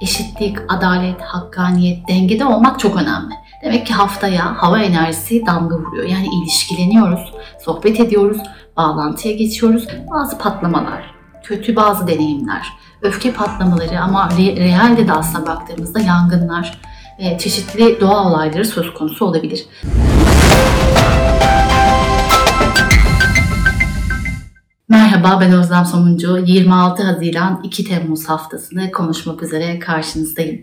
eşitlik, adalet, hakkaniyet, dengede olmak çok önemli. Demek ki haftaya hava enerjisi damga vuruyor. Yani ilişkileniyoruz, sohbet ediyoruz, bağlantıya geçiyoruz. Bazı patlamalar, kötü bazı deneyimler, öfke patlamaları ama re- realde de aslında baktığımızda yangınlar, ve çeşitli doğa olayları söz konusu olabilir. Merhaba ben Özlem Somuncu. 26 Haziran 2 Temmuz haftasını konuşmak üzere karşınızdayım.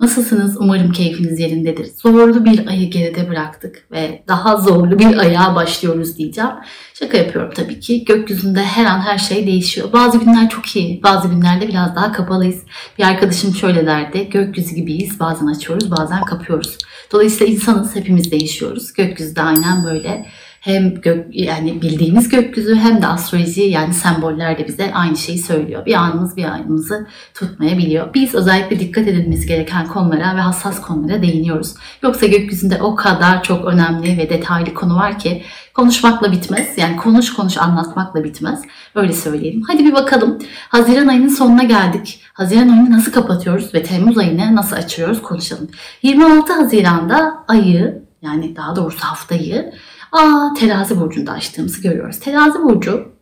Nasılsınız? Umarım keyfiniz yerindedir. Zorlu bir ayı geride bıraktık ve daha zorlu bir ayağa başlıyoruz diyeceğim. Şaka yapıyorum tabii ki. Gökyüzünde her an her şey değişiyor. Bazı günler çok iyi, bazı günlerde biraz daha kapalıyız. Bir arkadaşım şöyle derdi, gökyüzü gibiyiz. Bazen açıyoruz, bazen kapıyoruz. Dolayısıyla insanız, hepimiz değişiyoruz. Gökyüzü de aynen böyle hem gök, yani bildiğimiz gökyüzü hem de astroloji yani semboller de bize aynı şeyi söylüyor. Bir anımız bir anımızı tutmayabiliyor. Biz özellikle dikkat edilmesi gereken konulara ve hassas konulara değiniyoruz. Yoksa gökyüzünde o kadar çok önemli ve detaylı konu var ki konuşmakla bitmez. Yani konuş konuş anlatmakla bitmez. Öyle söyleyelim. Hadi bir bakalım. Haziran ayının sonuna geldik. Haziran ayını nasıl kapatıyoruz ve Temmuz ayını nasıl açıyoruz konuşalım. 26 Haziran'da ayı yani daha doğrusu haftayı Aa terazi burcunda açtığımızı görüyoruz. Terazi burcu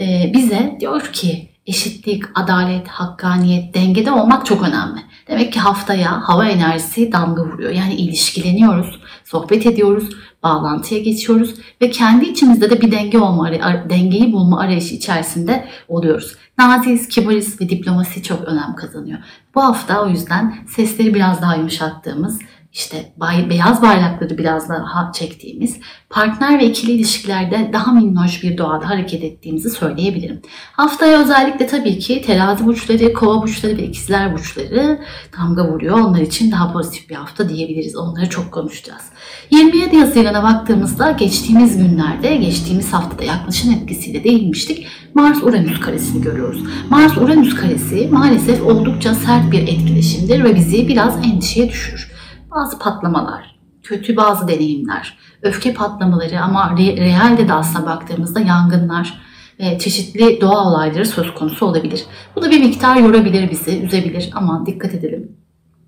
e, bize diyor ki eşitlik, adalet, hakkaniyet, dengede olmak çok önemli. Demek ki haftaya hava enerjisi damga vuruyor. Yani ilişkileniyoruz, sohbet ediyoruz, bağlantıya geçiyoruz ve kendi içimizde de bir denge olma, dengeyi bulma arayışı içerisinde oluyoruz. Naziz, kibariz ve diplomasi çok önem kazanıyor. Bu hafta o yüzden sesleri biraz daha yumuşattığımız, işte beyaz bayrakları biraz daha çektiğimiz, partner ve ikili ilişkilerde daha minnoş bir doğada hareket ettiğimizi söyleyebilirim. Haftaya özellikle tabii ki terazi burçları, kova burçları ve ikizler burçları damga vuruyor. Onlar için daha pozitif bir hafta diyebiliriz. Onları çok konuşacağız. 27 Haziran'a baktığımızda geçtiğimiz günlerde, geçtiğimiz haftada yaklaşım etkisiyle değinmiştik. Mars-Uranüs karesini görüyoruz. Mars-Uranüs karesi maalesef oldukça sert bir etkileşimdir ve bizi biraz endişeye düşürür bazı patlamalar, kötü bazı deneyimler, öfke patlamaları ama re- realde de aslında baktığımızda yangınlar ve çeşitli doğa olayları söz konusu olabilir. Bu da bir miktar yorabilir bizi, üzebilir ama dikkat edelim.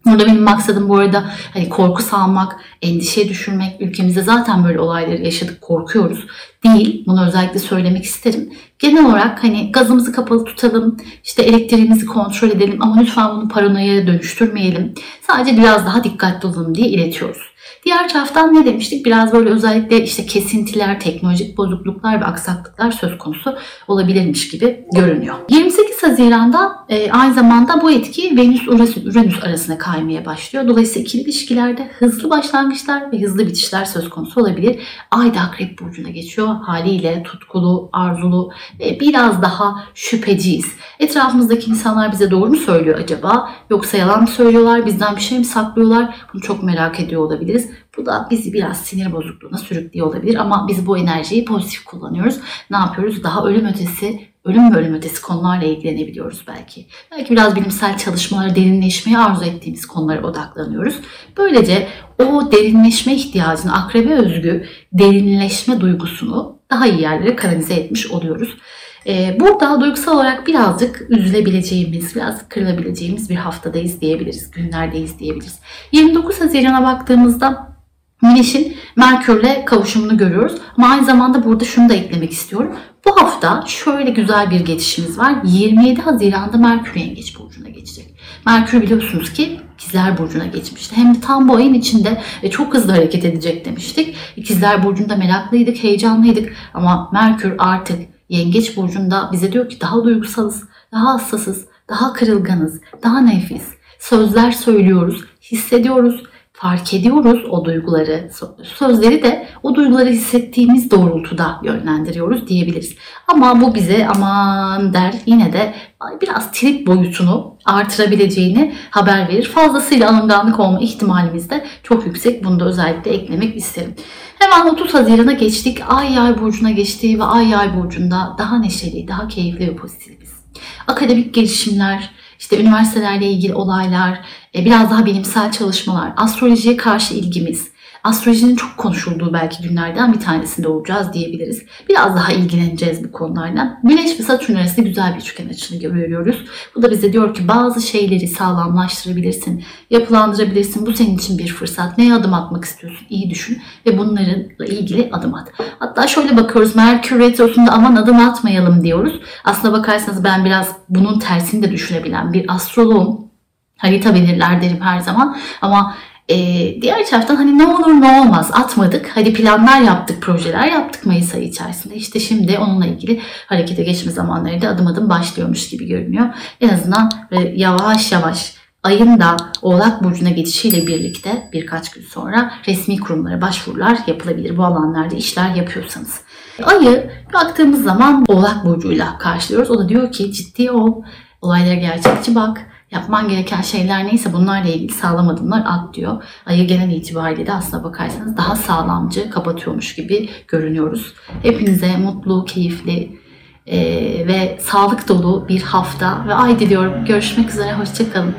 Burada benim maksadım bu arada hani korku salmak, endişeye düşürmek, ülkemizde zaten böyle olayları yaşadık, korkuyoruz değil. Bunu özellikle söylemek isterim. Genel olarak hani gazımızı kapalı tutalım, işte elektriğimizi kontrol edelim ama lütfen bunu paranoya dönüştürmeyelim. Sadece biraz daha dikkatli olalım diye iletiyoruz. Diğer taraftan ne demiştik? Biraz böyle özellikle işte kesintiler, teknolojik bozukluklar ve aksaklıklar söz konusu olabilirmiş gibi görünüyor. 28 Haziran'da e, aynı zamanda bu etki Venüs-Uranüs arasında kaymaya başlıyor. Dolayısıyla ikili ilişkilerde hızlı başlangıçlar ve hızlı bitişler söz konusu olabilir. Ay da Akrep Burcu'na geçiyor. Haliyle tutkulu, arzulu ve biraz daha şüpheciyiz. Etrafımızdaki insanlar bize doğru mu söylüyor acaba? Yoksa yalan mı söylüyorlar? Bizden bir şey mi saklıyorlar? Bunu çok merak ediyor olabiliriz. Bu da bizi biraz sinir bozukluğuna sürüklüyor olabilir ama biz bu enerjiyi pozitif kullanıyoruz. Ne yapıyoruz? Daha ölüm ötesi, ölüm ve ölüm ötesi konularla ilgilenebiliyoruz belki. Belki biraz bilimsel çalışmalara derinleşmeyi arzu ettiğimiz konulara odaklanıyoruz. Böylece o derinleşme ihtiyacını, akrebe özgü derinleşme duygusunu daha iyi yerlere kanalize etmiş oluyoruz. Ee, burada duygusal olarak birazcık üzülebileceğimiz, biraz kırılabileceğimiz bir haftadayız diyebiliriz, günlerdeyiz diyebiliriz. 29 Haziran'a baktığımızda Güneş'in Merkür'le kavuşumunu görüyoruz. Ama aynı zamanda burada şunu da eklemek istiyorum. Bu hafta şöyle güzel bir geçişimiz var. 27 Haziran'da Merkür Yengeç Burcu'na geçecek. Merkür biliyorsunuz ki İkizler Burcu'na geçmişti. Hem de tam bu ayın içinde ve çok hızlı hareket edecek demiştik. İkizler Burcu'nda meraklıydık, heyecanlıydık. Ama Merkür artık Yengeç Burcu'nda bize diyor ki daha duygusalız, daha hassasız, daha kırılganız, daha nefis. Sözler söylüyoruz, hissediyoruz fark ediyoruz o duyguları, sözleri de o duyguları hissettiğimiz doğrultuda yönlendiriyoruz diyebiliriz. Ama bu bize aman der yine de biraz trip boyutunu artırabileceğini haber verir. Fazlasıyla alınganlık olma ihtimalimiz de çok yüksek. Bunu da özellikle eklemek isterim. Hemen 30 Haziran'a geçtik. Ay yay burcuna geçti ve ay yay burcunda daha neşeli, daha keyifli ve pozitifiz. Akademik gelişimler, işte üniversitelerle ilgili olaylar, e, biraz daha bilimsel çalışmalar, astrolojiye karşı ilgimiz, astrolojinin çok konuşulduğu belki günlerden bir tanesinde olacağız diyebiliriz. Biraz daha ilgileneceğiz bu konulardan. Güneş ve Satürn arasında güzel bir üçgen açını görüyoruz. Bu da bize diyor ki bazı şeyleri sağlamlaştırabilirsin, yapılandırabilirsin. Bu senin için bir fırsat. Neye adım atmak istiyorsun? İyi düşün ve bunlarla ilgili adım at. Hatta şöyle bakıyoruz. Merkür Retrosu'nda aman adım atmayalım diyoruz. Aslına bakarsanız ben biraz bunun tersini de düşünebilen bir astroloğum. Harita belirler derim her zaman ama e, diğer taraftan hani ne olur ne olmaz atmadık. Hadi planlar yaptık, projeler yaptık Mayıs ayı içerisinde. İşte şimdi onunla ilgili harekete geçme zamanları da adım adım başlıyormuş gibi görünüyor. En azından böyle yavaş yavaş ayın da Oğlak Burcu'na geçişiyle birlikte birkaç gün sonra resmi kurumlara başvurular yapılabilir. Bu alanlarda işler yapıyorsanız. Ayı baktığımız zaman Oğlak Burcu'yla karşılıyoruz. O da diyor ki ciddi ol, olaylara gerçekçi bak. Yapman gereken şeyler neyse bunlarla ilgili sağlam adımlar at diyor. Ayı genel itibariyle de aslına bakarsanız daha sağlamcı kapatıyormuş gibi görünüyoruz. Hepinize mutlu, keyifli ve sağlık dolu bir hafta ve ay diliyorum. Görüşmek üzere, hoşçakalın.